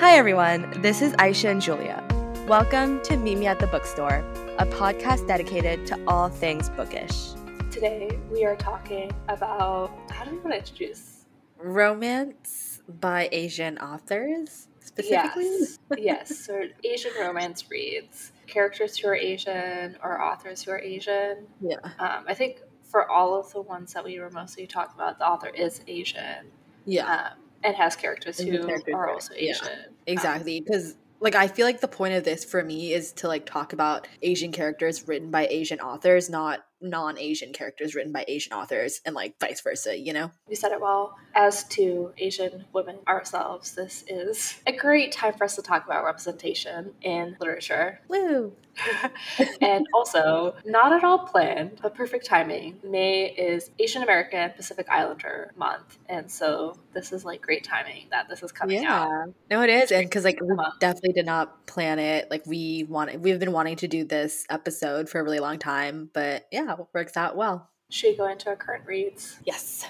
Hi, everyone. This is Aisha and Julia. Welcome to Meet Me at the Bookstore, a podcast dedicated to all things bookish. Today, we are talking about how do we want to introduce romance by Asian authors, specifically? Yes, yes. So, Asian romance reads, characters who are Asian or authors who are Asian. Yeah. Um, I think for all of the ones that we were mostly talking about, the author is Asian. Yeah. Um, and has characters And who characters are also. Asian. Um, Exactly. Because, like, I feel like the point of this for me is to, like, talk about Asian characters written by Asian authors, not non Asian characters written by Asian authors, and, like, vice versa, you know? we said it well. As to Asian women ourselves, this is a great time for us to talk about representation in literature. Woo! and also, not at all planned, but perfect timing. May is Asian American Pacific Islander month. And so this is like great timing that this is coming out. Yeah. No, it is. And because, like, we definitely did not plan it. Like, we wanted, we've been wanting to do this episode for a really long time, but yeah, it works out well. Should we go into our current reads? Yes.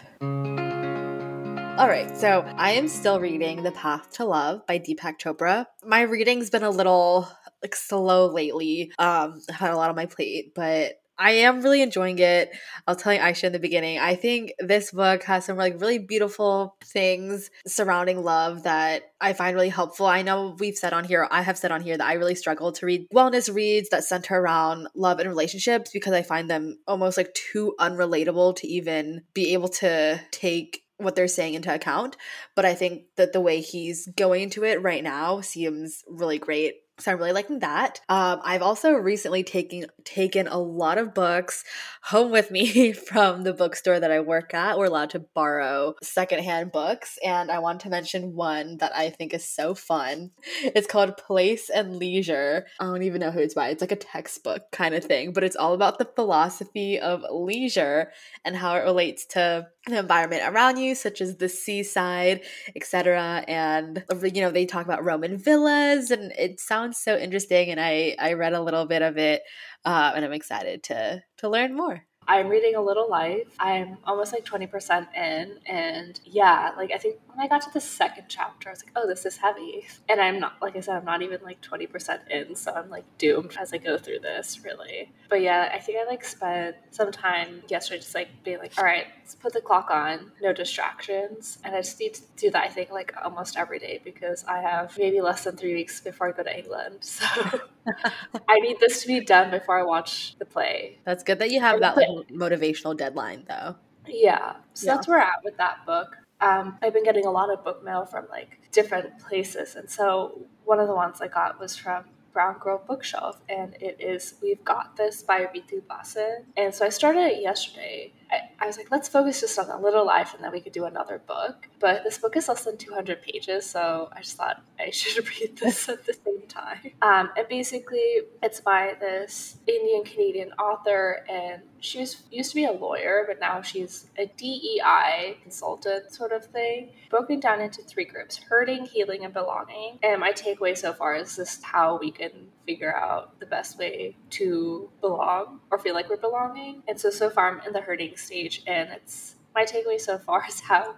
All right, so I am still reading The Path to Love by Deepak Chopra. My reading's been a little like slow lately. Um, I've had a lot on my plate, but I am really enjoying it. I was telling Aisha in the beginning, I think this book has some like really beautiful things surrounding love that I find really helpful. I know we've said on here, I have said on here that I really struggle to read wellness reads that center around love and relationships because I find them almost like too unrelatable to even be able to take what they're saying into account. But I think that the way he's going into it right now seems really great. So I'm really liking that. Um, I've also recently taken taken a lot of books home with me from the bookstore that I work at. We're allowed to borrow secondhand books, and I want to mention one that I think is so fun. It's called Place and Leisure. I don't even know who it's by. It's like a textbook kind of thing, but it's all about the philosophy of leisure and how it relates to the environment around you, such as the seaside, etc. And you know, they talk about Roman villas, and it sounds so interesting. And I I read a little bit of it, uh, and I'm excited to to learn more. I'm reading A Little Life. I'm almost like 20% in. And yeah, like I think when I got to the second chapter, I was like, oh, this is heavy. And I'm not, like I said, I'm not even like 20% in. So I'm like doomed as I go through this, really. But yeah, I think I like spent some time yesterday just like being like, all right, let's put the clock on, no distractions. And I just need to do that, I think, like almost every day because I have maybe less than three weeks before I go to England. So I need this to be done before I watch the play. That's good that you have that like motivational deadline, though. Yeah, so Yeah. that's where we're at with that book. Um, I've been getting a lot of book mail from like different places, and so one of the ones I got was from Brown Girl Bookshelf, and it is We've Got This by Ritu Bhasin. And so I started it yesterday. I, I was like, let's focus just on a little life, and then we could do another book. But this book is less than 200 pages, so I just thought I should read this at the same time. Um, and basically, it's by this Indian Canadian author, and she was, used to be a lawyer, but now she's a DEI consultant sort of thing, broken down into three groups hurting, healing, and belonging. And my takeaway so far is just how we can figure out the best way to belong or feel like we're belonging. And so, so far, I'm in the hurting stage, and it's my takeaway so far is how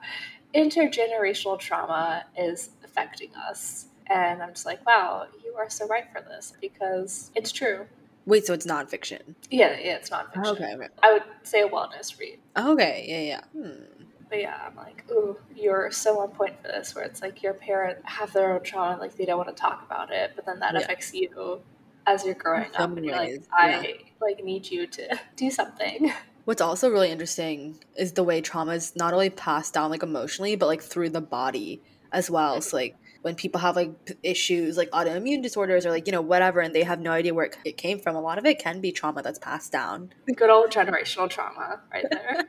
intergenerational trauma is affecting us. And I'm just like, wow, you are so right for this because it's true. Wait, so it's nonfiction? Yeah, yeah, it's nonfiction. Okay, okay, I would say a wellness read. okay, yeah, yeah. Hmm. But yeah, I'm like, ooh, you're so on point for this, where it's like your parents have their own trauma, like they don't want to talk about it, but then that Yeah. affects you as you're growing In some up, and you're like, I like need you to do something. What's also really interesting is the way trauma is not only passed down like emotionally, but like through the body as well. So like when people have like issues like autoimmune disorders or like you know whatever, and they have no idea where it, it came from, a lot of it can be trauma that's passed down. Good old generational trauma, right there.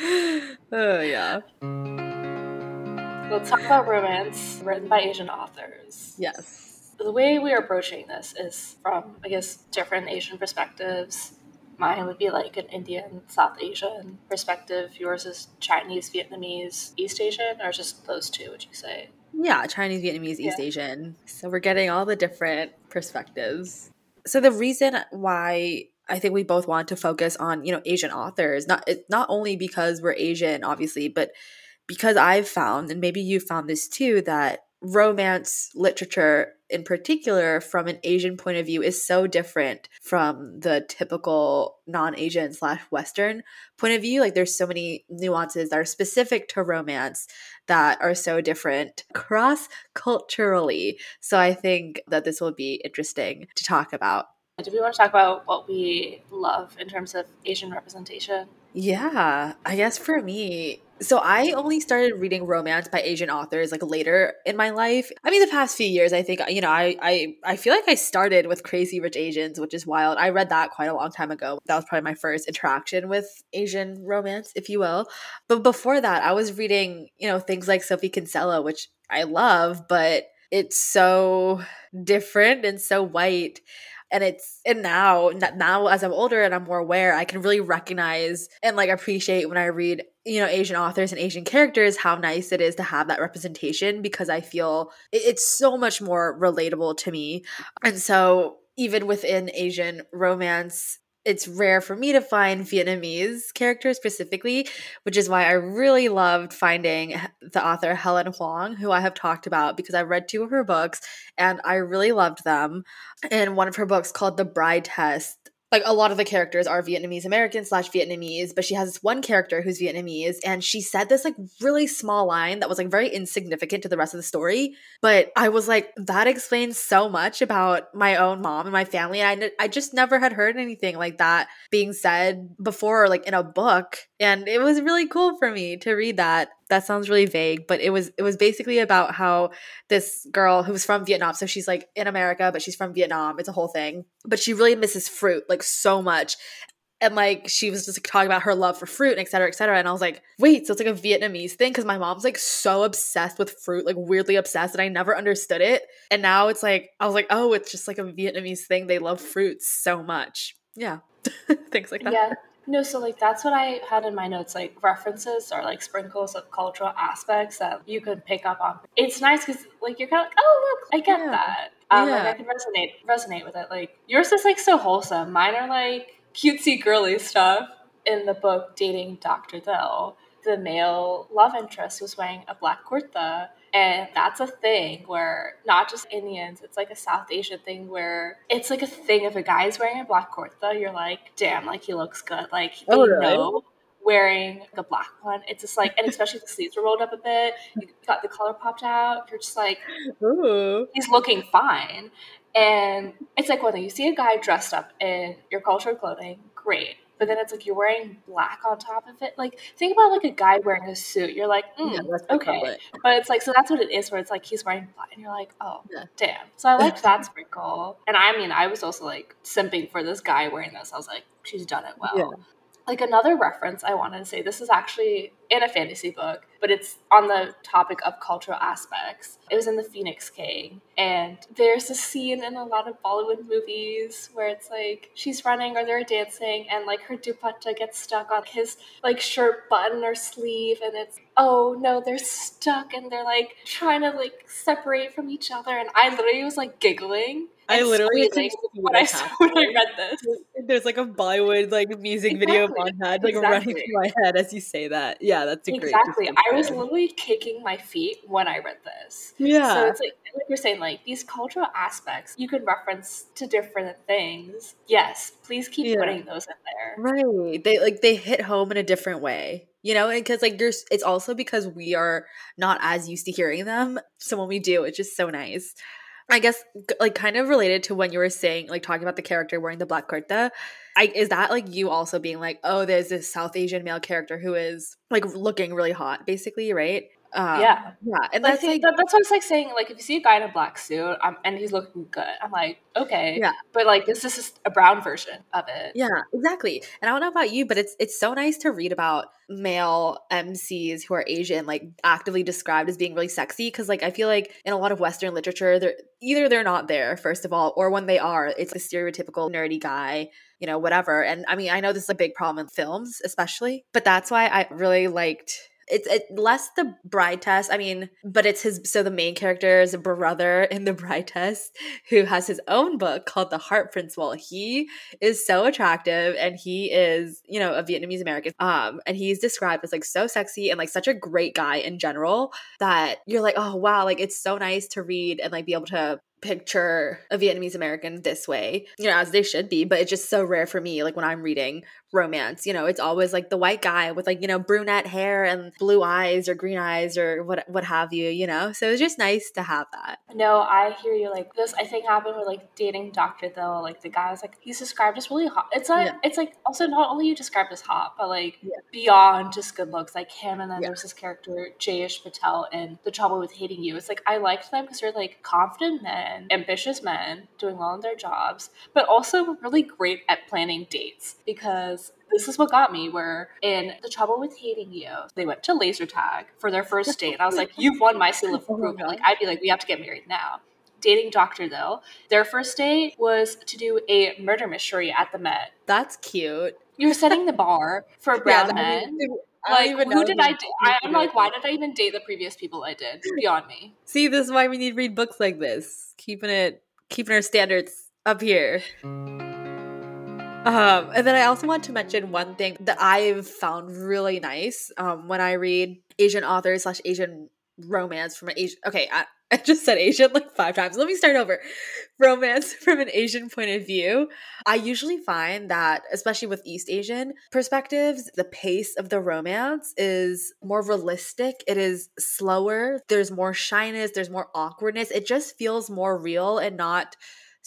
oh yeah. Let's talk about romance written by Asian authors. Yes. The way we are approaching this is from, I guess, different Asian perspectives. Mine would be like an Indian, South Asian perspective. Yours is Chinese, Vietnamese, East Asian, or just those two, would you say? Yeah, Chinese, Vietnamese, East Yeah. Asian. So we're getting all the different perspectives. So the reason why I think we both want to focus on, you know, Asian authors, not not only because we're Asian, obviously, but because I've found, and maybe you found this too, that romance literature in particular from an asian point of view is so different from the typical non-asian slash western point of view. Like there's so many nuances that are specific to romance that are so different cross culturally so i think that this will be interesting to talk about. Do we want to talk about what we love in terms of asian representation? Yeah i guess for me so I only started reading romance by Asian authors like later in my life. I mean, the past few years, I think you know, I I I feel like I started with Crazy Rich Asians, which is wild. I read that quite a long time ago. That was probably my first interaction with Asian romance, if you will. But before that, I was reading you know things like Sophie Kinsella, which I love, but it's so different and so white and it's and now now as i'm older and i'm more aware i can really recognize and like appreciate when i read you know asian authors and asian characters how nice it is to have that representation because i feel it's so much more relatable to me and so even within asian romance it's rare for me to find Vietnamese characters specifically, which is why I really loved finding the author Helen Hoang, who I have talked about because I read two of her books and I really loved them. And one of her books called The Bride Test like a lot of the characters are Vietnamese American slash Vietnamese, but she has this one character who's Vietnamese, and she said this like really small line that was like very insignificant to the rest of the story. But I was like, that explains so much about my own mom and my family. And I, I just never had heard anything like that being said before, like in a book. And it was really cool for me to read that that sounds really vague but it was it was basically about how this girl who was from vietnam so she's like in america but she's from vietnam it's a whole thing but she really misses fruit like so much and like she was just like, talking about her love for fruit and et cetera, et cetera. And I was like, wait, so it's like a Vietnamese thing? Because my mom's like so obsessed with fruit, like weirdly obsessed, and I never understood it. And now it's like, I was like, oh, it's just like a Vietnamese thing. They love fruits so much. Yeah. Things like that. Yeah. No, so like that's what I had in my notes, like references or like sprinkles of cultural aspects that you could pick up on. It's nice because like you're kind of like, oh look, I get yeah. that. Um, yeah. like I can resonate resonate with it. Like yours is like so wholesome. Mine are like cutesy girly stuff. In the book Dating Dr. Dil, the male love interest was wearing a black kurta and that's a thing where not just Indians, it's like a South Asian thing where it's like a thing if a guy's wearing a black kurta, you're like, damn, like he looks good. Like oh, they oh, really? know wearing the black one. It's just like, and especially if the sleeves are rolled up a bit, you got the color popped out. You're just like, Ooh. he's looking fine. And it's like when you see a guy dressed up in your cultured clothing, great but then it's like you're wearing black on top of it. Like think about like a guy wearing a suit. You're like, mm, yeah, okay, but it's like so that's what it is. Where it's like he's wearing black, and you're like, oh, yeah. damn. So I liked that sprinkle. And I mean, I was also like simping for this guy wearing this. I was like, she's done it well. Yeah like another reference I wanted to say this is actually in a fantasy book, but it's on the topic of cultural aspects. It was in The Phoenix King, and there's a scene in a lot of Bollywood movies where it's like she's running or they're dancing, and like her dupatta gets stuck on his like shirt button or sleeve, and it's oh no, they're stuck, and they're like trying to like separate from each other, and I literally was like giggling I literally when I saw when I read this. There's like a Bollywood like music exactly. video montage like exactly. running through my head as you say that. Yeah, that's exactly. I was literally kicking my feet when I read this. Yeah. So it's like like you're saying, like these cultural aspects you can reference to different things. Yes, please keep yeah. putting those in there. Right. They like they hit home in a different way you know and because like there's it's also because we are not as used to hearing them so when we do it's just so nice I guess like kind of related to when you were saying like talking about the character wearing the black kurta. I is that like you also being like, oh, there's this South Asian male character who is like looking really hot, basically, right? Um, yeah, yeah, and that's like that, that's what it's like saying. Like, if you see a guy in a black suit um, and he's looking good, I'm like, okay, yeah. But like, this, is a brown version of it. Yeah, exactly. And I don't know about you, but it's it's so nice to read about male MCs who are Asian, like actively described as being really sexy. Because like, I feel like in a lot of Western literature, they're either they're not there first of all, or when they are, it's a stereotypical nerdy guy you know, whatever. And I mean, I know this is a big problem in films, especially, but that's why I really liked it's it, less the bride test. I mean, but it's his. So the main character is a brother in the bride test who has his own book called The Heart Principle. He is so attractive, and he is you know a Vietnamese American. Um, and he's described as like so sexy and like such a great guy in general that you're like, oh wow, like it's so nice to read and like be able to picture a Vietnamese American this way, you know, as they should be, but it's just so rare for me. Like when I'm reading romance, you know, it's always like the white guy with like, you know, brunette hair and blue eyes or green eyes or what what have you, you know. So it's just nice to have that. No, I hear you. Like this I think happened with like dating Dr. Dil. Like the guy was like he's described as really hot. It's like yeah. it's like also not only you described as hot, but like yeah. beyond just good looks, like him and then yeah. there's this character Jayesh Patel in The Trouble with Hating You. It's like I liked them because they're like confident men, ambitious men, doing well in their jobs, but also really great at planning dates because this is what got me where in the trouble with hating you they went to laser tag for their first date And i was like you've won my seal of approval uh-huh. like i'd be like we have to get married now dating doctor Dil their first date was to do a murder mystery at the met that's cute you're setting the bar for brown yeah, men like who did I? date? I'm like, why did I even date the previous people I did? Beyond me. See, this is why we need to read books like this. Keeping it, keeping our standards up here. Um, and then I also want to mention one thing that I've found really nice um, when I read Asian authors slash Asian romance from an Asian. Okay, I, I just said Asian like five times. Let me start over. Romance from an Asian point of view. I usually find that, especially with East Asian perspectives, the pace of the romance is more realistic. It is slower. There's more shyness. There's more awkwardness. It just feels more real and not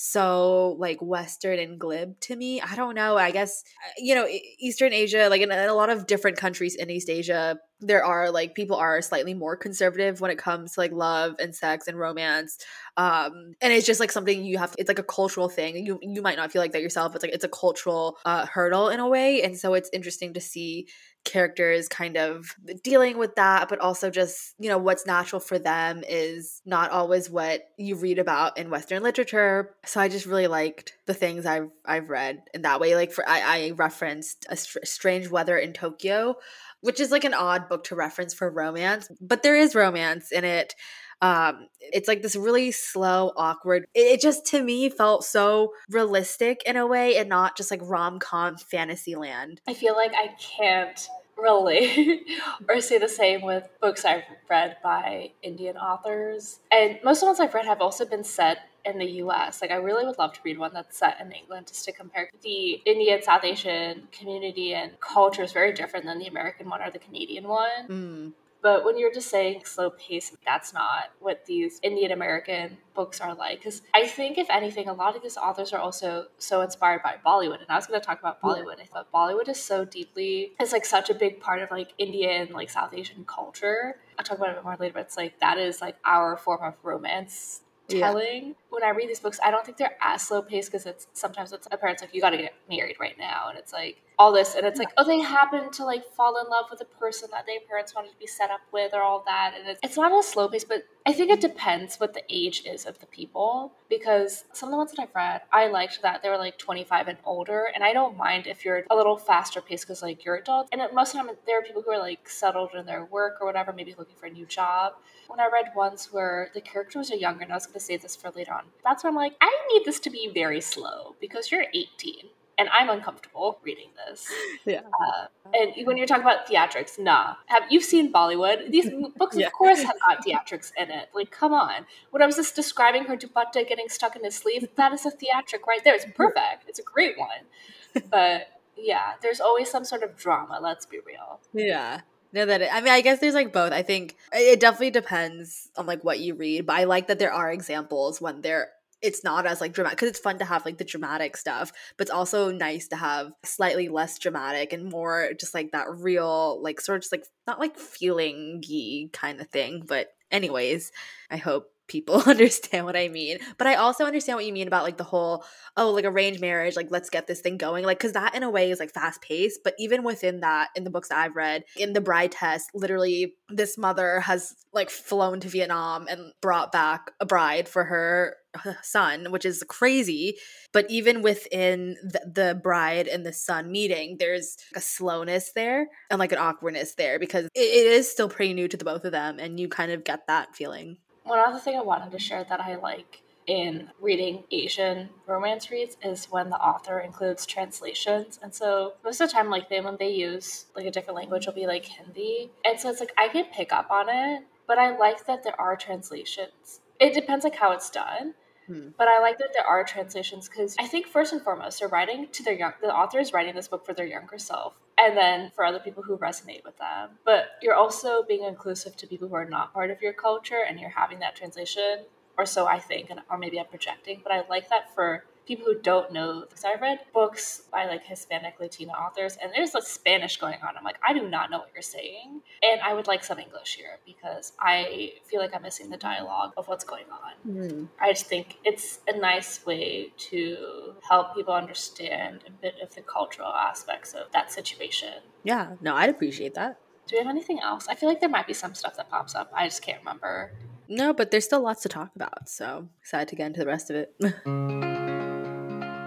so like western and glib to me i don't know i guess uh, you know eastern asia like in a lot of different countries in east asia there are like people are slightly more conservative when it comes to like love and sex and romance um and it's just like something you have it's like a cultural thing. You you might not feel like that yourself it's like it's a cultural uh hurdle in a way and so it's interesting to see characters kind of dealing with that but also just you know what's natural for them is not always what you read about in western literature. So i just really liked the things i've i've read in that way. Like for i, I referenced a Str- strange weather in tokyo which is like an odd book to reference for romance but there is romance in it. Um it's like this really slow awkward it, it just to me felt so realistic in a way and not just like rom-com fantasy land. I feel like i can't relate or say the same with books i've read by indian authors and most of the ones i've read have also been set in the US. Like, I really would love to read one that's set in England just to compare the Indian South Asian community and culture is very different than the American one or the Canadian one. Mm. But when you're just saying slow pace, that's not what these Indian American books are like. Because I think, if anything, a lot of these authors are also so inspired by Bollywood. And I was going to talk about Bollywood. I thought Bollywood is so deeply, it's like such a big part of like Indian, like South Asian culture. I'll talk about it a bit more later, but it's like that is like our form of romance telling yeah. When I read these books. I don't think they're as slow paced because it's sometimes it's a parent's like, you got to get married right now. And it's like, all this and it's like oh they happen to like fall in love with a person that their parents wanted to be set up with or all that and it's, it's not a slow pace but i think it depends what the age is of the people because some of the ones that i've read i liked that they were like 25 and older and i don't mind if you're a little faster paced because like you're adults and most of the time there are people who are like settled in their work or whatever maybe looking for a new job when i read ones where the characters are younger and i was going to say this for later on that's when i'm like i need this to be very slow because you're 18 and I'm uncomfortable reading this. Yeah. Uh, and when you're talking about theatrics, nah. Have you seen Bollywood? These books, yeah. of course, have got theatrics in it. Like, come on. When I was just describing her dupatta getting stuck in his sleeve, that is a theatric right there. It's perfect. It's a great one. But yeah, there's always some sort of drama. Let's be real. Yeah. No, that I mean, I guess there's like both. I think it definitely depends on like what you read, but I like that there are examples when there it's not as like dramatic because it's fun to have like the dramatic stuff but it's also nice to have slightly less dramatic and more just like that real like sort of just like not like feelingy kind of thing but anyways i hope people understand what I mean. But I also understand what you mean about like the whole, oh, like arranged marriage, like let's get this thing going. Like, cause that in a way is like fast paced. But even within that, in the books that I've read, in the bride test, literally this mother has like flown to Vietnam and brought back a bride for her son, which is crazy. But even within the, the bride and the son meeting, there's a slowness there and like an awkwardness there because it, it is still pretty new to the both of them, and you kind of get that feeling. One other thing I wanted to share that I like in reading Asian romance reads is when the author includes translations. And so most of the time, like they when they use like a different language, will be like Hindi. And so it's like I can pick up on it, but I like that there are translations. It depends like how it's done. Hmm. But I like that there are translations because I think first and foremost, they're writing to their young. The author is writing this book for their younger self, and then for other people who resonate with them. But you're also being inclusive to people who are not part of your culture, and you're having that translation or so I think, and or maybe I'm projecting, but I like that for people who don't know because I've read books by like Hispanic Latina authors and there's like Spanish going on. I'm like, I do not know what you're saying. And I would like some English here because I feel like I'm missing the dialogue of what's going on. Mm. I just think it's a nice way to help people understand a bit of the cultural aspects of that situation. Yeah, no, I'd appreciate that. Do we have anything else? I feel like there might be some stuff that pops up. I just can't remember. No, but there's still lots to talk about. So excited to get into the rest of it.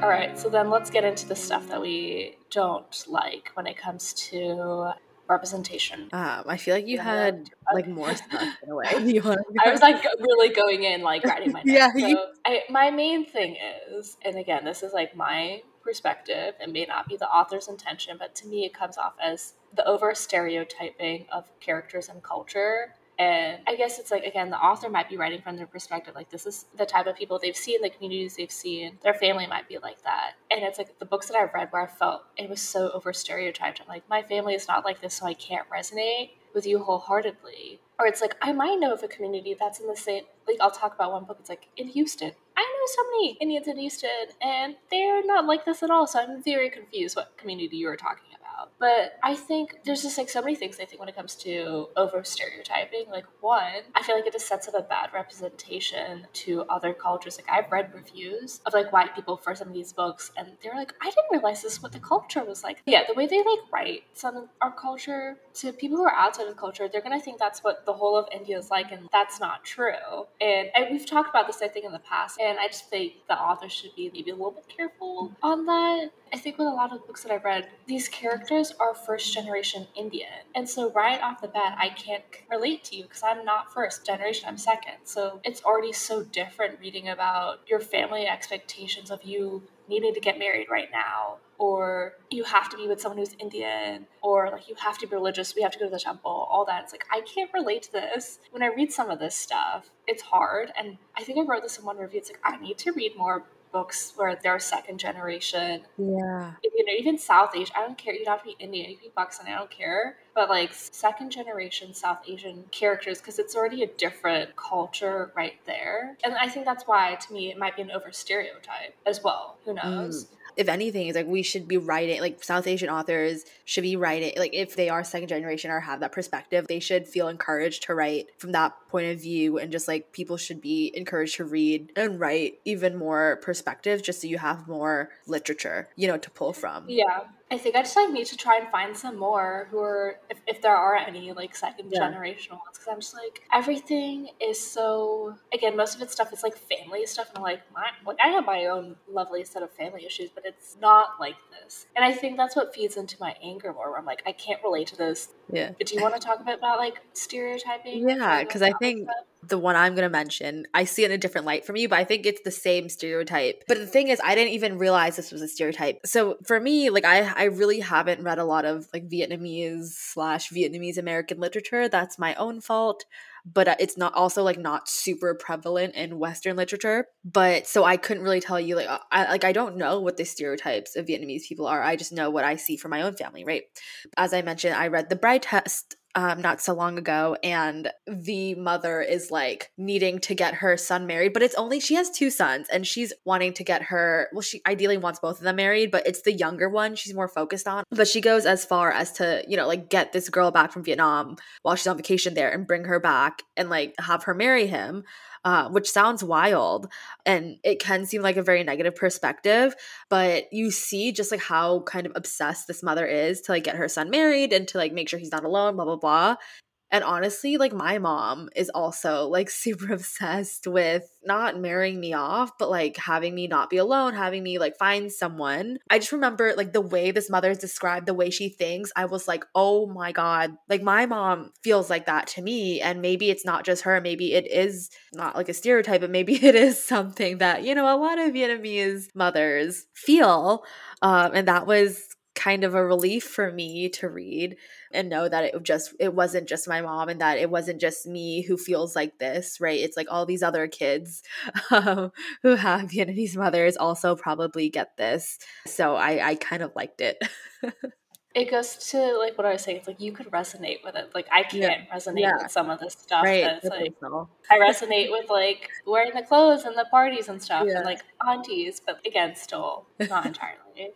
All right, so then let's get into the stuff that we don't like when it comes to representation. Um, I feel like you yeah. had like more stuff in a way. I was like really going in, like writing my notes. yeah. So you... I, my main thing is, and again, this is like my perspective. It may not be the author's intention, but to me, it comes off as the over stereotyping of characters and culture and I guess it's like, again, the author might be writing from their perspective. Like, this is the type of people they've seen, the communities they've seen. Their family might be like that. And it's like the books that I've read where I felt it was so over stereotyped. I'm like, my family is not like this, so I can't resonate with you wholeheartedly. Or it's like, I might know of a community that's in the same, like, I'll talk about one book. It's like, in Houston. I know so many Indians in Houston, and they're not like this at all. So I'm very confused what community you are talking. But I think there's just like so many things I think when it comes to over stereotyping. Like one, I feel like it just sets up a bad representation to other cultures. Like I've read reviews of like white people for some of these books and they're like, I didn't realize this is what the culture was like. Yeah, the way they like write some of our culture to people who are outside of the culture, they're gonna think that's what the whole of India is like and that's not true. And, and we've talked about this I think in the past and I just think the author should be maybe a little bit careful on that. I think with a lot of books that I've read, these characters are first generation Indian. And so right off the bat, I can't relate to you because I'm not first generation, I'm second. So it's already so different reading about your family expectations of you needing to get married right now or you have to be with someone who's Indian, or like you have to be religious, we have to go to the temple, all that. It's like, I can't relate to this. When I read some of this stuff, it's hard. And I think I wrote this in one review. It's like, I need to read more books where they're second generation. Yeah. You know, even South Asian. I don't care. You don't have to be Indian, you can be Pakistani, I don't care. But like second generation South Asian characters, because it's already a different culture right there. And I think that's why, to me, it might be an over stereotype as well. Who knows? Mm if anything, it's like we should be writing like South Asian authors should be writing like if they are second generation or have that perspective, they should feel encouraged to write from that point of view and just like people should be encouraged to read and write even more perspective just so you have more literature, you know, to pull from. Yeah. I think I just like need to try and find some more who are, if, if there are any like second yeah. generational ones, because I'm just like everything is so. Again, most of it's stuff is like family stuff, and I'm like, my, like I have my own lovely set of family issues, but it's not like this. And I think that's what feeds into my anger more. Where I'm like, I can't relate to this. Yeah. But do you want to talk a bit about like stereotyping? Yeah, because I think. Stuff? The one I'm going to mention, I see it in a different light from you, but I think it's the same stereotype. But the thing is, I didn't even realize this was a stereotype. So for me, like I, I really haven't read a lot of like Vietnamese slash Vietnamese American literature. That's my own fault. But uh, it's not also like not super prevalent in Western literature. But so I couldn't really tell you like I like I don't know what the stereotypes of Vietnamese people are. I just know what I see from my own family, right? As I mentioned, I read The Bride Test um, not so long ago, and the mother is like needing to get her son married, but it's only she has two sons, and she's wanting to get her. Well, she ideally wants both of them married, but it's the younger one she's more focused on. But she goes as far as to you know like get this girl back from Vietnam while she's on vacation there and bring her back and like have her marry him uh, which sounds wild and it can seem like a very negative perspective but you see just like how kind of obsessed this mother is to like get her son married and to like make sure he's not alone blah blah blah And honestly, like my mom is also like super obsessed with not marrying me off, but like having me not be alone, having me like find someone. I just remember like the way this mother is described, the way she thinks, I was like, oh my God, like my mom feels like that to me. And maybe it's not just her, maybe it is not like a stereotype, but maybe it is something that, you know, a lot of Vietnamese mothers feel. Um, and that was kind of a relief for me to read and know that it just it wasn't just my mom and that it wasn't just me who feels like this right? It's like all these other kids um, who have vietnamese mothers also probably get this. So i i kind of liked it it goes to like what I was saying. It's like you could resonate with it. Like I can't yeah. resonate yeah. with some of this stuff. Right. That's like I resonate with like wearing the clothes and the parties and stuff, yeah. and like aunties. But again, still not entirely.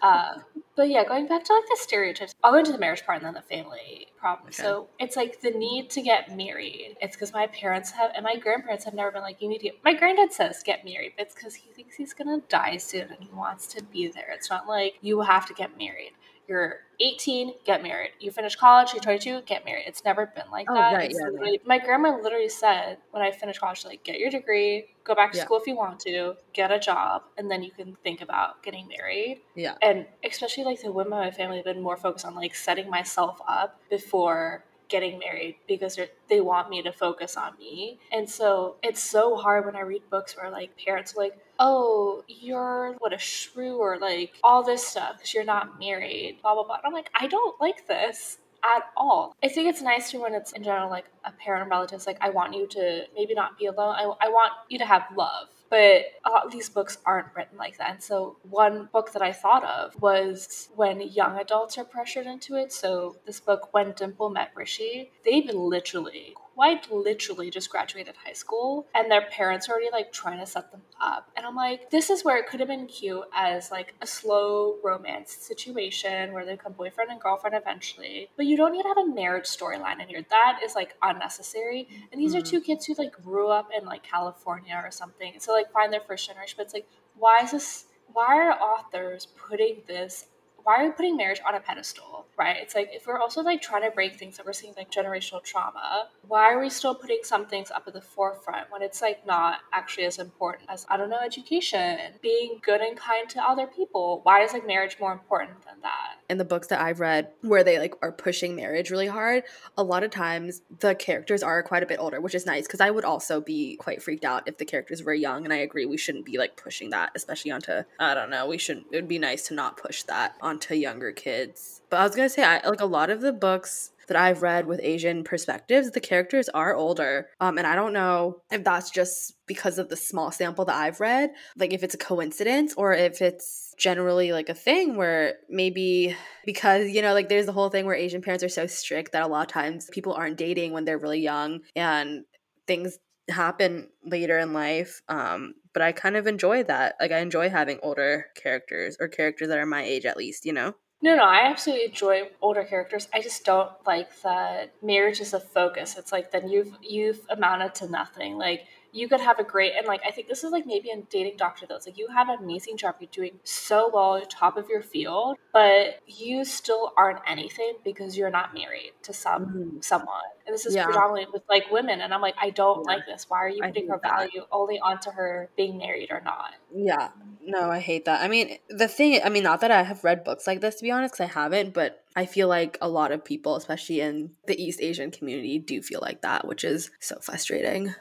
uh, but yeah, going back to like the stereotypes, I'll go into the marriage part and then the family problem. Okay. So it's like the need to get married. It's because my parents have and my grandparents have never been like, you need to get my granddad says get married, but it's because he thinks he's gonna die soon and he wants to be there. It's not like you have to get married you're 18, get married. You finish college, you're 22, get married. It's never been like oh, that. Right, yeah. My grandma literally said when I finished college, like, get your degree, go back to yeah. school if you want to, get a job, and then you can think about getting married. Yeah. And especially like the women in my family have been more focused on like setting myself up before getting married because they want me to focus on me. And so it's so hard when I read books where like parents are like, oh, you're what a shrew or like all this stuff because you're not married, blah, blah, blah. And I'm like, I don't like this at all. I think it's nice to when it's in general like a parent or relatives like I want you to maybe not be alone. I, I want you to have love but a lot of these books aren't written like that. And so, one book that I thought of was when young adults are pressured into it. So, this book, When Dimple Met Rishi, they've literally quite literally just graduated high school and their parents are already like trying to set them up. And I'm like, this is where it could have been cute as like a slow romance situation where they become boyfriend and girlfriend eventually. But you don't need to have a marriage storyline in here. That is like unnecessary. And these mm-hmm. are two kids who like grew up in like California or something. So like find their first generation. But it's like, why is this why are authors putting this why are we putting marriage on a pedestal, right? It's like if we're also like trying to break things that we're seeing like generational trauma, why are we still putting some things up at the forefront when it's like not actually as important as I don't know, education, being good and kind to other people? Why is like marriage more important than that? In the books that I've read where they like are pushing marriage really hard, a lot of times the characters are quite a bit older, which is nice because I would also be quite freaked out if the characters were young and I agree we shouldn't be like pushing that, especially onto I don't know, we shouldn't it would be nice to not push that on onto younger kids. But I was gonna say, I, like a lot of the books that I've read with Asian perspectives, the characters are older. Um, and I don't know if that's just because of the small sample that I've read, like if it's a coincidence or if it's generally like a thing where maybe because, you know, like there's the whole thing where Asian parents are so strict that a lot of times people aren't dating when they're really young and things happen later in life. Um, but I kind of enjoy that. Like I enjoy having older characters or characters that are my age at least, you know? No, no, I absolutely enjoy older characters. I just don't like that marriage is a focus. It's like then you've you've amounted to nothing. Like you could have a great and like I think this is like maybe a dating doctor Dil. It's like you have an amazing job, you're doing so well, top of your field, but you still aren't anything because you're not married to some mm-hmm. someone. And this is yeah. predominantly with like women. And I'm like, I don't yeah. like this. Why are you putting her value that. only onto her being married or not? Yeah. No, I hate that. I mean, the thing, I mean, not that I have read books like this to be honest, because I haven't, but I feel like a lot of people, especially in the East Asian community, do feel like that, which is so frustrating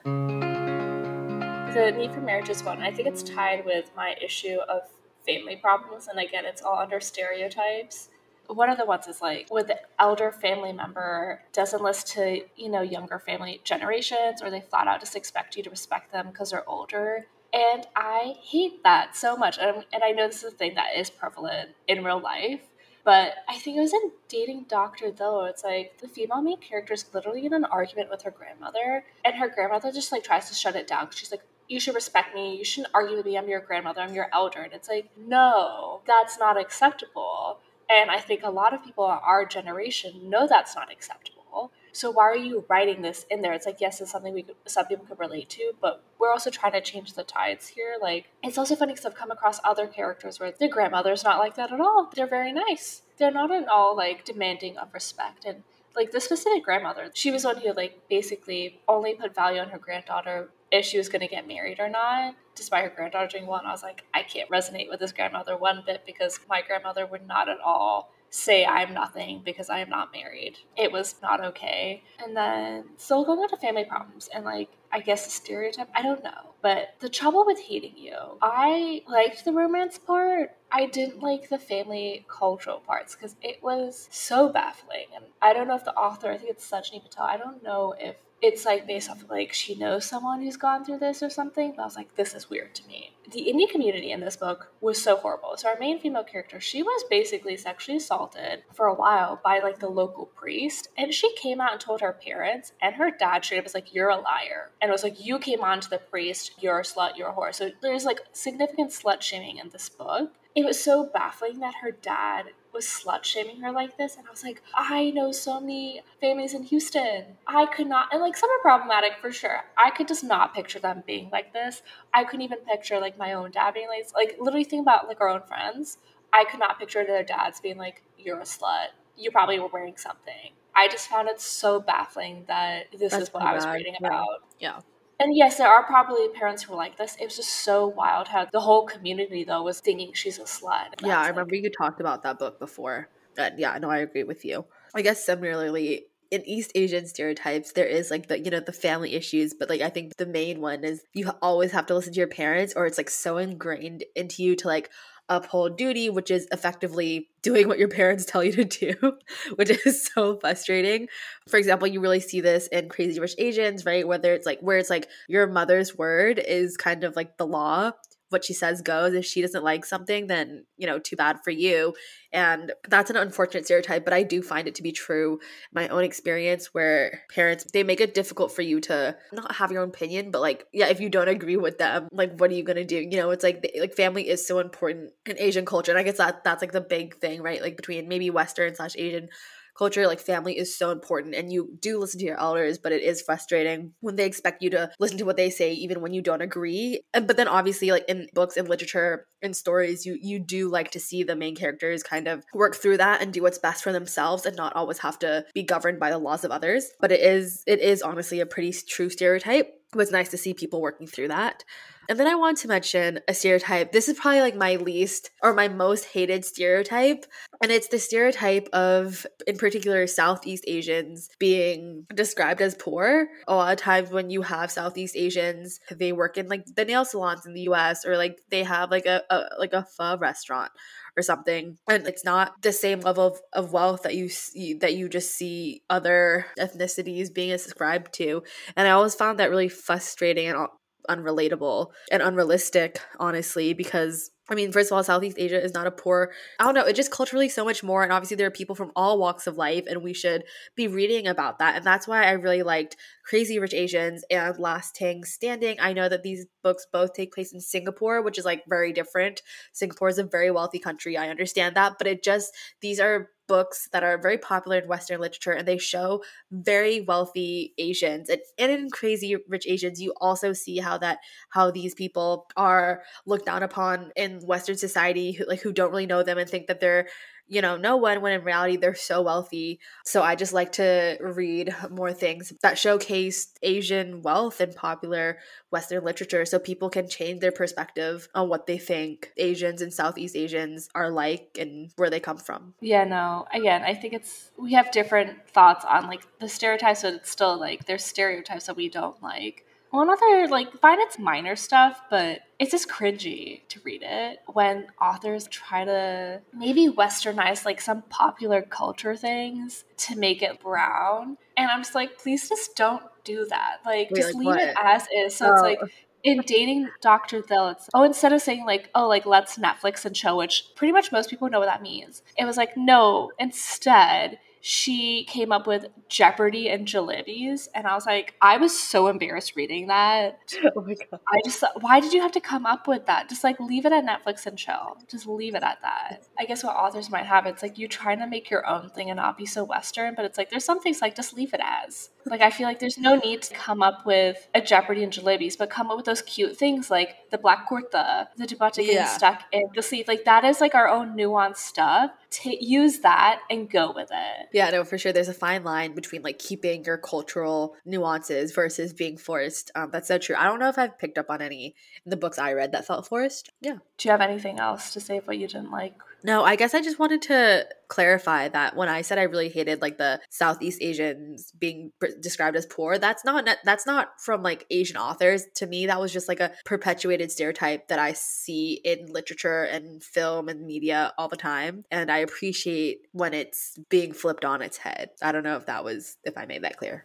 the need for marriage is one. I think it's tied with my issue of family problems, and again, it's all under stereotypes. One of the ones is like with the elder family member doesn't listen to you know younger family generations, or they flat out just expect you to respect them because they're older. And I hate that so much. And, and I know this is a thing that is prevalent in real life. But I think it was in Dating Doctor Dil. It's like the female main character is literally in an argument with her grandmother, and her grandmother just like tries to shut it down. She's like, you should respect me. You shouldn't argue with me. I'm your grandmother. I'm your elder. And it's like, no, that's not acceptable. And I think a lot of people our generation know that's not acceptable. So why are you writing this in there? It's like, yes, it's something we could, some people could relate to, but we're also trying to change the tides here. Like, it's also funny because I've come across other characters where the grandmother's not like that at all. They're very nice. They're not at all like demanding of respect. And like the specific grandmother, she was one who like basically only put value on her granddaughter if she was going to get married or not, despite her granddaughter doing. And I was like, I can't resonate with this grandmother one bit because my grandmother would not at all say I'm nothing because I am not married. It was not okay. And then so going into family problems and like I guess the stereotype. I don't know. But the trouble with hating you, I liked the romance part. I didn't like the family cultural parts because it was so baffling. And I don't know if the author, I think it's Sajni Patel, I don't know if it's like based off of like she knows someone who's gone through this or something. But I was like, this is weird to me. The indie community in this book was so horrible. So our main female character, she was basically sexually assaulted for a while by like the local priest, and she came out and told her parents, and her dad straight up was like, "You're a liar," and it was like, "You came on to the priest, you're a slut, you're a whore." So there's like significant slut shaming in this book. It was so baffling that her dad was slut shaming her like this. And I was like, I know so many families in Houston. I could not, and like some are problematic for sure. I could just not picture them being like this. I couldn't even picture like my own dad being like, like literally think about like our own friends. I could not picture their dads being like, you're a slut. You probably were wearing something. I just found it so baffling that this That's is what I was bad. reading about. Yeah. And yes, there are probably parents who are like this. It was just so wild how the whole community though was thinking she's a slut. Yeah, I remember you talked about that book before. And yeah, no, I agree with you. I guess similarly, in East Asian stereotypes, there is like the you know the family issues, but like I think the main one is you always have to listen to your parents, or it's like so ingrained into you to like uphold duty, which is effectively doing what your parents tell you to do, which is so frustrating. For example, you really see this in Crazy Rich Asians, right? Whether it's like where it's like your mother's word is kind of like the law what she says goes. If she doesn't like something, then, you know, too bad for you. And that's an unfortunate stereotype, but I do find it to be true. My own experience where parents, they make it difficult for you to not have your own opinion, but like, yeah, if you don't agree with them, like, what are you going to do? You know, it's like, like family is so important in Asian culture. And I guess that that's like the big thing, right? Like between maybe Western slash Asian culture, like family is so important and you do listen to your elders, but it is frustrating when they expect you to listen to what they say even when you don't agree. And but then obviously like in books and literature and stories, you you do like to see the main characters kind of work through that and do what's best for themselves and not always have to be governed by the laws of others. But it is it is honestly a pretty true stereotype. It was nice to see people working through that. And then I want to mention a stereotype. This is probably like my least or my most hated stereotype. And it's the stereotype of, in particular, Southeast Asians being described as poor. A lot of times when you have Southeast Asians, they work in like the nail salons in the US or like they have like a, a like a pho restaurant or something and it's not the same level of, of wealth that you see that you just see other ethnicities being ascribed to and i always found that really frustrating and unrelatable and unrealistic, honestly, because I mean, first of all, Southeast Asia is not a poor, I don't know, it's just culturally so much more. And obviously, there are people from all walks of life, and we should be reading about that. And that's why I really liked Crazy Rich Asians and Last Tang Standing. I know that these books both take place in Singapore, which is like very different. Singapore is a very wealthy country. I understand that. But it just, these are books that are very popular in Western literature, and they show very wealthy Asians. And, in Crazy Rich Asians, you also see how that how these people are looked down upon in Western society, who like who don't really know them and think that they're you know, no one when in reality they're so wealthy. So I just like to read more things that showcase Asian wealth in popular Western literature so people can change their perspective on what they think Asians and Southeast Asians are like and where they come from. Yeah, no. Again, I think it's we have different thoughts on like the stereotypes, but it's still like there's stereotypes that we don't like one other like fine it's minor stuff but it's just cringy to read it when authors try to maybe westernize like some popular culture things to make it brown and i'm just like please just don't do that like Wait, just like leave what? it as is so oh. it's like oh. in dating Dr. Dil, it's oh, instead of saying like, oh, like let's Netflix and chill, which pretty much most people know what that means. It was like, no, instead, she came up with Jeopardy and Jalebis. And I was like, I was so embarrassed reading that. Oh my God. I just, why did you have to come up with that? Just like leave it at Netflix and chill. Just leave it at that. I guess what authors might have, it's like you trying to make your own thing and not be so Western, but it's like there's some things like just leave it as. Like I feel like there's no need to come up with a Jeopardy and Jalebis, but come up with those cute things like the black kurta, the dupatta getting yeah. stuck in the sleeve. Like that is like our own nuanced stuff t- use that and go with it. Yeah, no, for sure. There's a fine line between like keeping your cultural nuances versus being forced. Um, that's so true. I don't know if I've picked up on any in the books I read that felt forced. Yeah. Do you have anything else to say of what you didn't like? No, I guess I just wanted to clarify that when I said I really hated like the Southeast Asians being described as poor, that's not that's not from like Asian authors. To me, that was just like a perpetuated stereotype that I see in literature and film and media all the time, and I appreciate when it's being flipped on its head. I don't know if that was if I made that clear.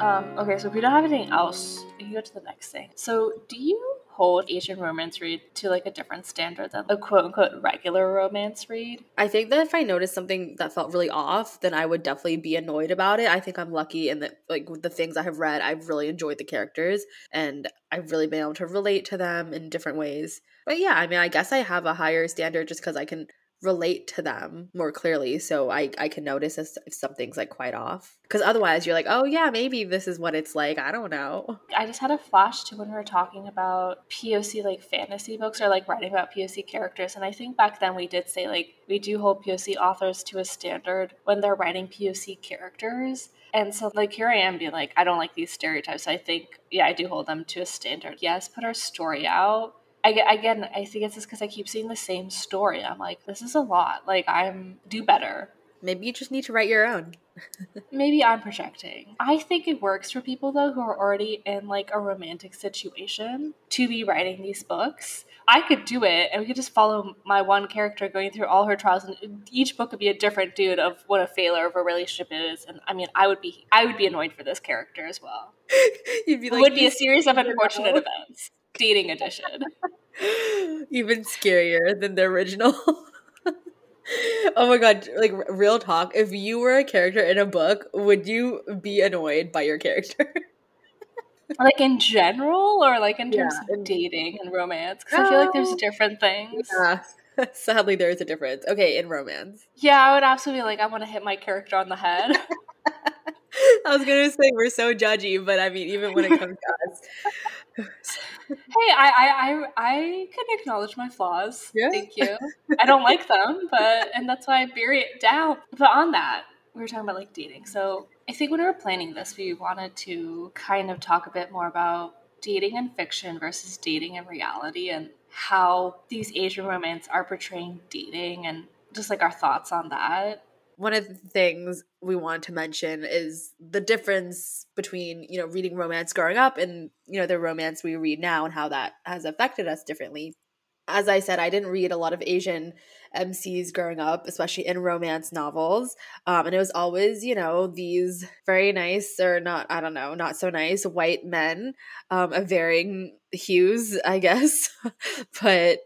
Um, okay, so if we don't have anything else, we can go to the next thing. So, do you hold Asian romance read to like a different standard than a quote unquote regular romance read. I think that if I noticed something that felt really off, then I would definitely be annoyed about it. I think I'm lucky in that like with the things I have read, I've really enjoyed the characters and I've really been able to relate to them in different ways. But yeah, I mean, I guess I have a higher standard just because I can relate to them more clearly so i i can notice if something's like quite off because otherwise you're like oh yeah maybe this is what it's like i don't know i just had a flash to when we were talking about poc like fantasy books or like writing about poc characters and i think back then we did say like we do hold poc authors to a standard when they're writing poc characters and so, like, here I am being like, I don't like these stereotypes. I think, yeah, I do hold them to a standard. Yes, put our story out, I get again. I think it's just because I keep seeing the same story. I'm like, this is a lot. Like, I'm do better. Maybe you just need to write your own. Maybe I'm projecting. I think it works for people though who are already in like a romantic situation to be writing these books. I could do it and we could just follow my one character going through all her trials and each book would be a different dude of what a failure of a relationship is. And I mean I would be I would be annoyed for this character as well. You'd be like, it would be a series of unfortunate events dating edition. Even scarier than the original. oh my god, like real talk. If you were a character in a book, would you be annoyed by your character? like in general or like in terms yeah. of dating and romance? Because I feel like there's um, different things. Yeah. Sadly, there is a difference. Okay, in romance. Yeah, I would absolutely like, I want to hit my character on the head. I was gonna say we're so judgy, but I mean, even when it comes to us. Hey, I, I I I can acknowledge my flaws. Yeah. Thank you. I don't like them, but and that's why I bury it down. But on that, we were talking about like dating. So I think when we were planning this, we wanted to kind of talk a bit more about dating in fiction versus dating in reality and how these Asian romance are portraying dating and just like our thoughts on that one of the things we wanted to mention is the difference between you know reading romance growing up and you know the romance we read now and how that has affected us differently. As i said i didn't read a lot of asian mcs growing up especially in romance novels. Um, and it was always you know these very nice or not i don't know not so nice white men um, of varying hues i guess. But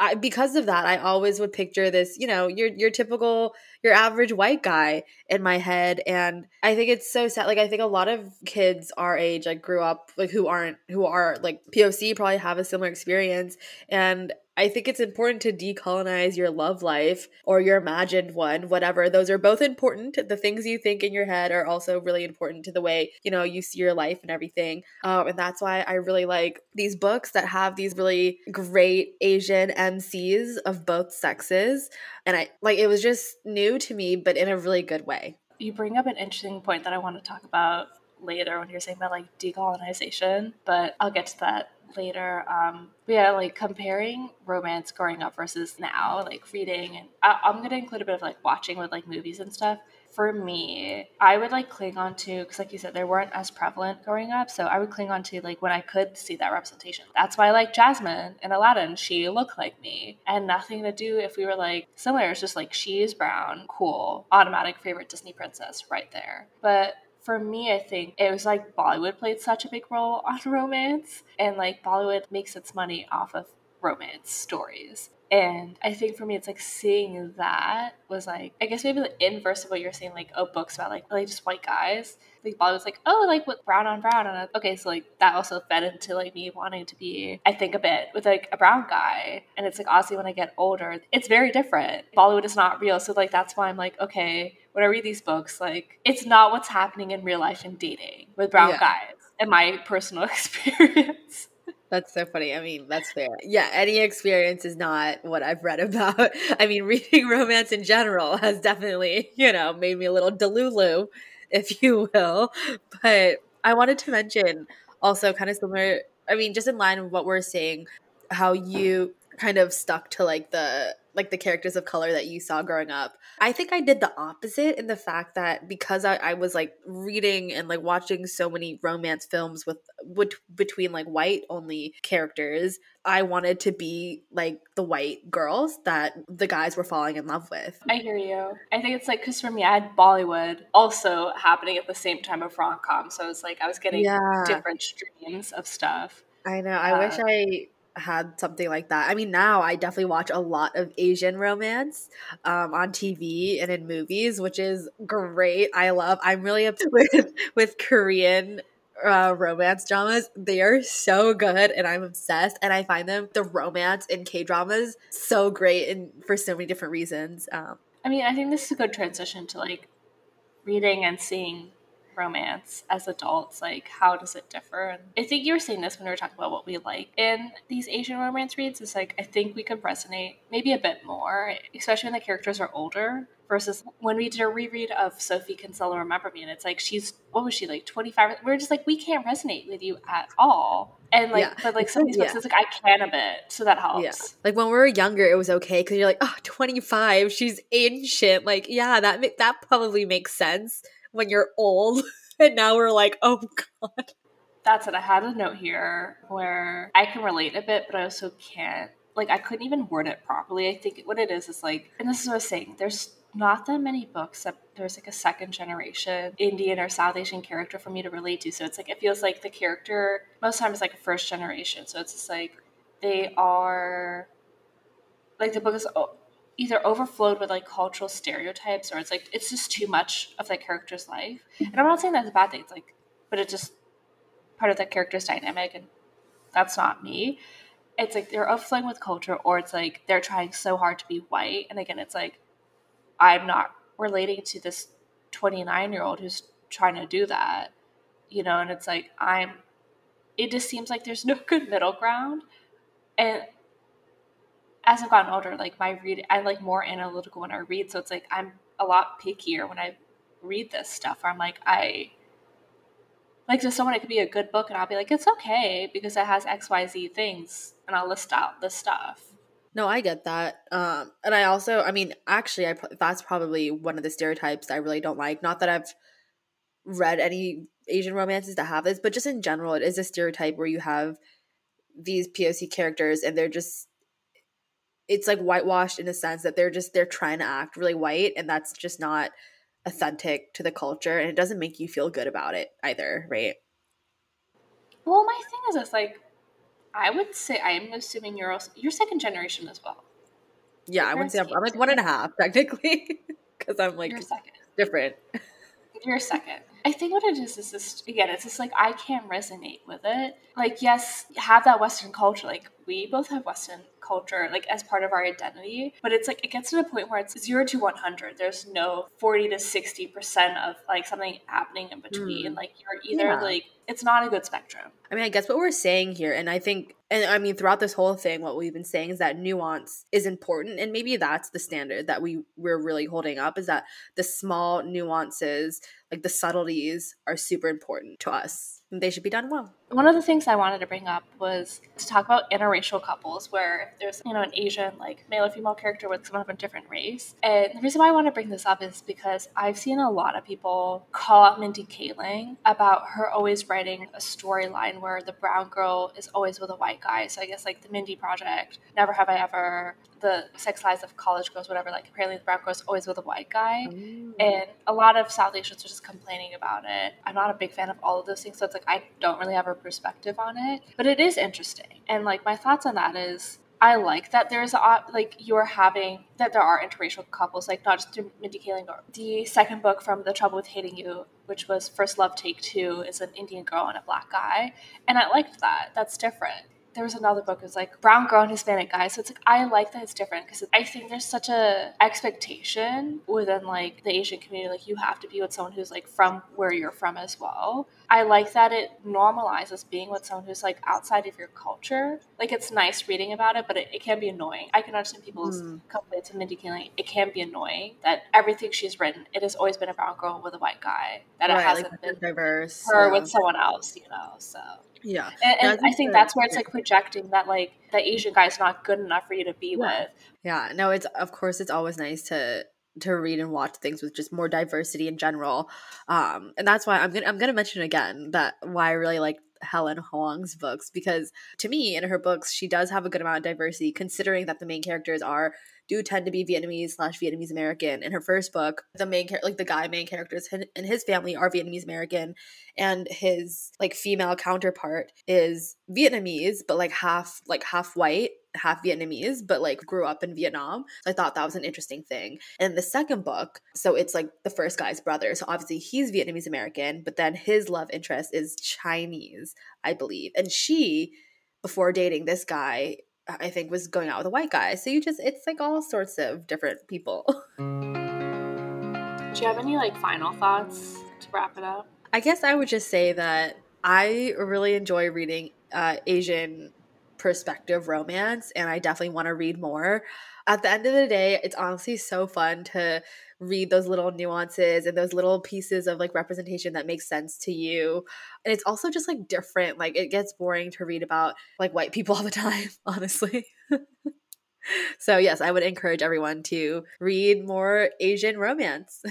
I, because of that, I always would picture this, you know, your your typical, your average white guy in my head, and I think it's so sad. Like I think a lot of kids our age, like grew up like who aren't who are like POC, probably have a similar experience, and I think it's important to decolonize your love life or your imagined one, whatever. Those are both important. The things you think in your head are also really important to the way, you know, you see your life and everything. Um, and that's why I really like these books that have these really great Asian MCs of both sexes. And I like it was just new to me, but in a really good way. You bring up an interesting point that I want to talk about later when you're saying about like decolonization, but I'll get to that later. Um, yeah, like comparing romance growing up versus now, like reading, and I, I'm gonna include a bit of like watching with like movies and stuff. For me, I would like cling on to because, like you said, they weren't as prevalent growing up. So I would cling on to like when I could see that representation. That's why I like Jasmine in Aladdin. She looked like me, and nothing to do if we were like similar. It's just like she is brown, cool, automatic favorite Disney princess right there. But for me, I think it was like Bollywood played such a big role on romance, and like Bollywood makes its money off of romance stories. And I think for me, it's like seeing that was like, I guess maybe the inverse of what you're saying, like, oh, books about like, like just white guys. Like, Bollywood's like, oh, like with brown on brown. And okay, so like that also fed into like me wanting to be, I think, a bit with like a brown guy. And it's like, honestly, when I get older, it's very different. Bollywood is not real. So like, that's why I'm like, okay, when I read these books, like, it's not what's happening in real life in dating with brown yeah. guys, in my personal experience. That's so funny. I mean, that's fair. Yeah, any experience is not what I've read about. I mean, reading romance in general has definitely, you know, made me a little delulu, if you will. But I wanted to mention also kind of similar, I mean, just in line with what we're saying, how you kind of stuck to like the like the characters of color that you saw growing up. I think I did the opposite in the fact that because I, I was like reading and like watching so many romance films with, with between like white only characters, I wanted to be like the white girls that the guys were falling in love with. I hear you. I think it's like because for me, I had Bollywood also happening at the same time of rom com, so it's like I was getting yeah. different streams of stuff. I know. I uh, wish I had something like that. I mean, now I definitely watch a lot of Asian romance um, on TV and in movies, which is great. I love. I'm really obsessed with with Korean uh, romance dramas. They are so good, and I'm obsessed. And I find them the romance in K dramas so great, and for so many different reasons. Um, I mean, I think this is a good transition to like reading and seeing romance as adults like how does it differ? And i think you were saying this when we were talking about what we like in these asian romance reads. Is like i think we could resonate maybe a bit more especially when the characters are older versus when we did a reread of sophie kinsella remember me and it's like she's what was she like 25 we are just like we can't resonate with you at all. And like yeah. but like some of these books yeah. it's like i can a bit so that helps. Yeah. like when we were younger it was okay because you're like oh 25 she's ancient. Like yeah that that probably makes sense when you're old. and now we're like, oh God. That's it. I had a note here where I can relate a bit, but I also can't. Like, I couldn't even word it properly. I think what it is is like, and this is what I was saying, there's not that many books that there's like a second generation Indian or South Asian character for me to relate to. So it's like, it feels like the character most times like a first generation. So it's just like, they are like the book is either overflowed with like cultural stereotypes or it's like it's just too much of that character's life. Mm-hmm. And I'm not saying that's a bad thing. It's like, but it's just part of that character's dynamic, and that's not me. It's like they're overflowing with culture, or it's like they're trying so hard to be white. And again, it's like I'm not relating to this 29 year old who's trying to do that, you know. And it's like I'm. It just seems like there's no good middle ground, and as I've gotten older, like my read, I'm like more analytical when I read. So it's like I'm a lot pickier when I read this stuff. Where I'm like, I like to someone it could be a good book, and I'll be like, it's okay because it has X Y Z things, and I'll list out the stuff. No, I get that. Um, and I also, I mean, actually, I that's probably one of the stereotypes I really don't like. Not that I've read any Asian romances that have this, but just in general, it is a stereotype where you have these POC characters and they're just it's like whitewashed in a sense that they're just they're trying to act really white and that's just not authentic to the culture and it doesn't make you feel good about it either right? Well my thing is it's like i would say i'm assuming you're also you're second generation as well. Yeah i wouldn't say I'm, I'm, like one and a half technically because i'm like second. different. You're second. I think what it is is just again, it's just like I can't resonate with it. Like, yes, have that Western culture. Like, we both have Western culture, like as part of our identity. But it's like it gets to the point where it's zero to one hundred. There's no forty to sixty percent of like something happening in between. Mm. Like you're either yeah. like it's not a good spectrum. I mean, I guess what we're saying here, and I think, and I mean, throughout this whole thing, what we've been saying is that nuance is important, and maybe that's the standard that we we're really holding up is that the small nuances, like the subtleties, are super important to us they should be done well. One of the things I wanted to bring up was to talk about interracial couples where there's, you know, an Asian, like male or female character with someone of a different race. And the reason why I want to bring this up is because I've seen a lot of people call out Mindy Kaling about her always writing a storyline where the brown girl is always with a white guy. So I guess like the Mindy Project, Never Have I Ever, the sex lives of college girls, whatever. Like apparently the brown girl's always with a white guy, mm. and a lot of South Asians are just complaining about it. I'm not a big fan of all of those things, so it's like I don't really have a perspective on it, but it is interesting. And like my thoughts on that is I like that there's a, like you're having that there are interracial couples, like not just through Mindy Kaling. The second book from The Trouble with Hating You, which was First Love Take Two, is an Indian girl and a black guy, and I liked that. That's different there was another book. It was like brown girl and Hispanic guy. So it's like I like that it's different because I think there's such a expectation within like the Asian community. Like you have to be with someone who's like from where you're from as well. I like that it normalizes being with someone who's like outside of your culture. Like it's nice reading about it, but it, it can be annoying. I can understand people's mm. complaints and Mindy Kaling. It can be annoying that everything she's written, it has always been a brown girl with a white guy. That right, it hasn't like been diverse her yeah. with someone else, you know. So yeah, and, and I think, that's where it's like projecting that like the Asian guy's not good enough for you to be yeah. with. Yeah, no, it's of course it's always nice to to read and watch things with just more diversity in general. Um, and that's why I'm gonna I'm gonna mention again that why I really like Helen Hoang's books because to me in her books she does have a good amount of diversity considering that the main characters are do tend to be Vietnamese slash Vietnamese American. In her first book, the main like the guy main characters and his family are Vietnamese American, and his like female counterpart is Vietnamese, but like half like half white half Vietnamese, but like grew up in Vietnam. So I thought that was an interesting thing. And the second book, so it's like the first guy's brother. So obviously he's Vietnamese American, but then his love interest is Chinese, I believe. And she, before dating this guy, I think was going out with a white guy. So you just, it's like all sorts of different people. Do you have any like final thoughts to wrap it up? I guess I would just say that I really enjoy reading uh, Asian perspective romance and I definitely want to read more. At the end of the day, it's honestly so fun to read those little nuances and those little pieces of like representation that makes sense to you. And it's also just like different. Like it gets boring to read about like white people all the time, honestly. so yes, I would encourage everyone to read more Asian romance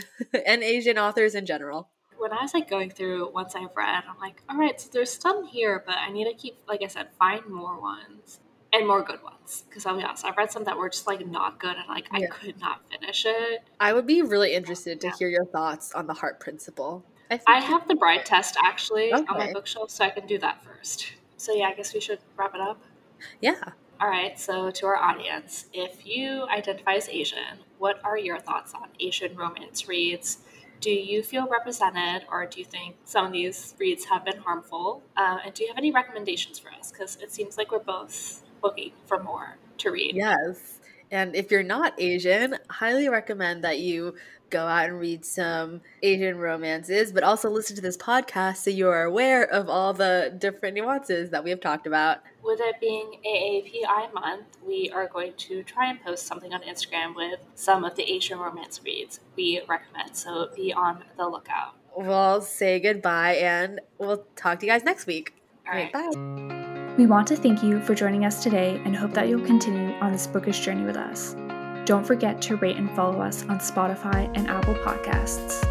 and Asian authors in general when I was like going through once I've read, I'm like, all right, so there's some here, but I need to keep, like I said, find more ones and more good ones. Because I'll be honest, I've read some that were just like not good and like yeah. I could not finish it. I would be really interested to yeah. hear your thoughts on the heart principle. I, I have the bride test actually okay. on my bookshelf, so I can do that first. So yeah, I guess we should wrap it up. Yeah. All right, so to our audience, if you identify as Asian, what are your thoughts on Asian romance reads? Do you feel represented, or do you think some of these reads have been harmful? Uh, and do you have any recommendations for us? Because it seems like we're both looking for more to read. Yes. And if you're not Asian, highly recommend that you go out and read some Asian romances, but also listen to this podcast so you are aware of all the different nuances that we have talked about. With it being AAPI month, we are going to try and post something on Instagram with some of the Asian romance reads we recommend, so be on the lookout. We'll say goodbye and we'll talk to you guys next week. All right. Bye. We want to thank you for joining us today and hope that you'll continue on this bookish journey with us. Don't forget to rate and follow us on Spotify and Apple Podcasts.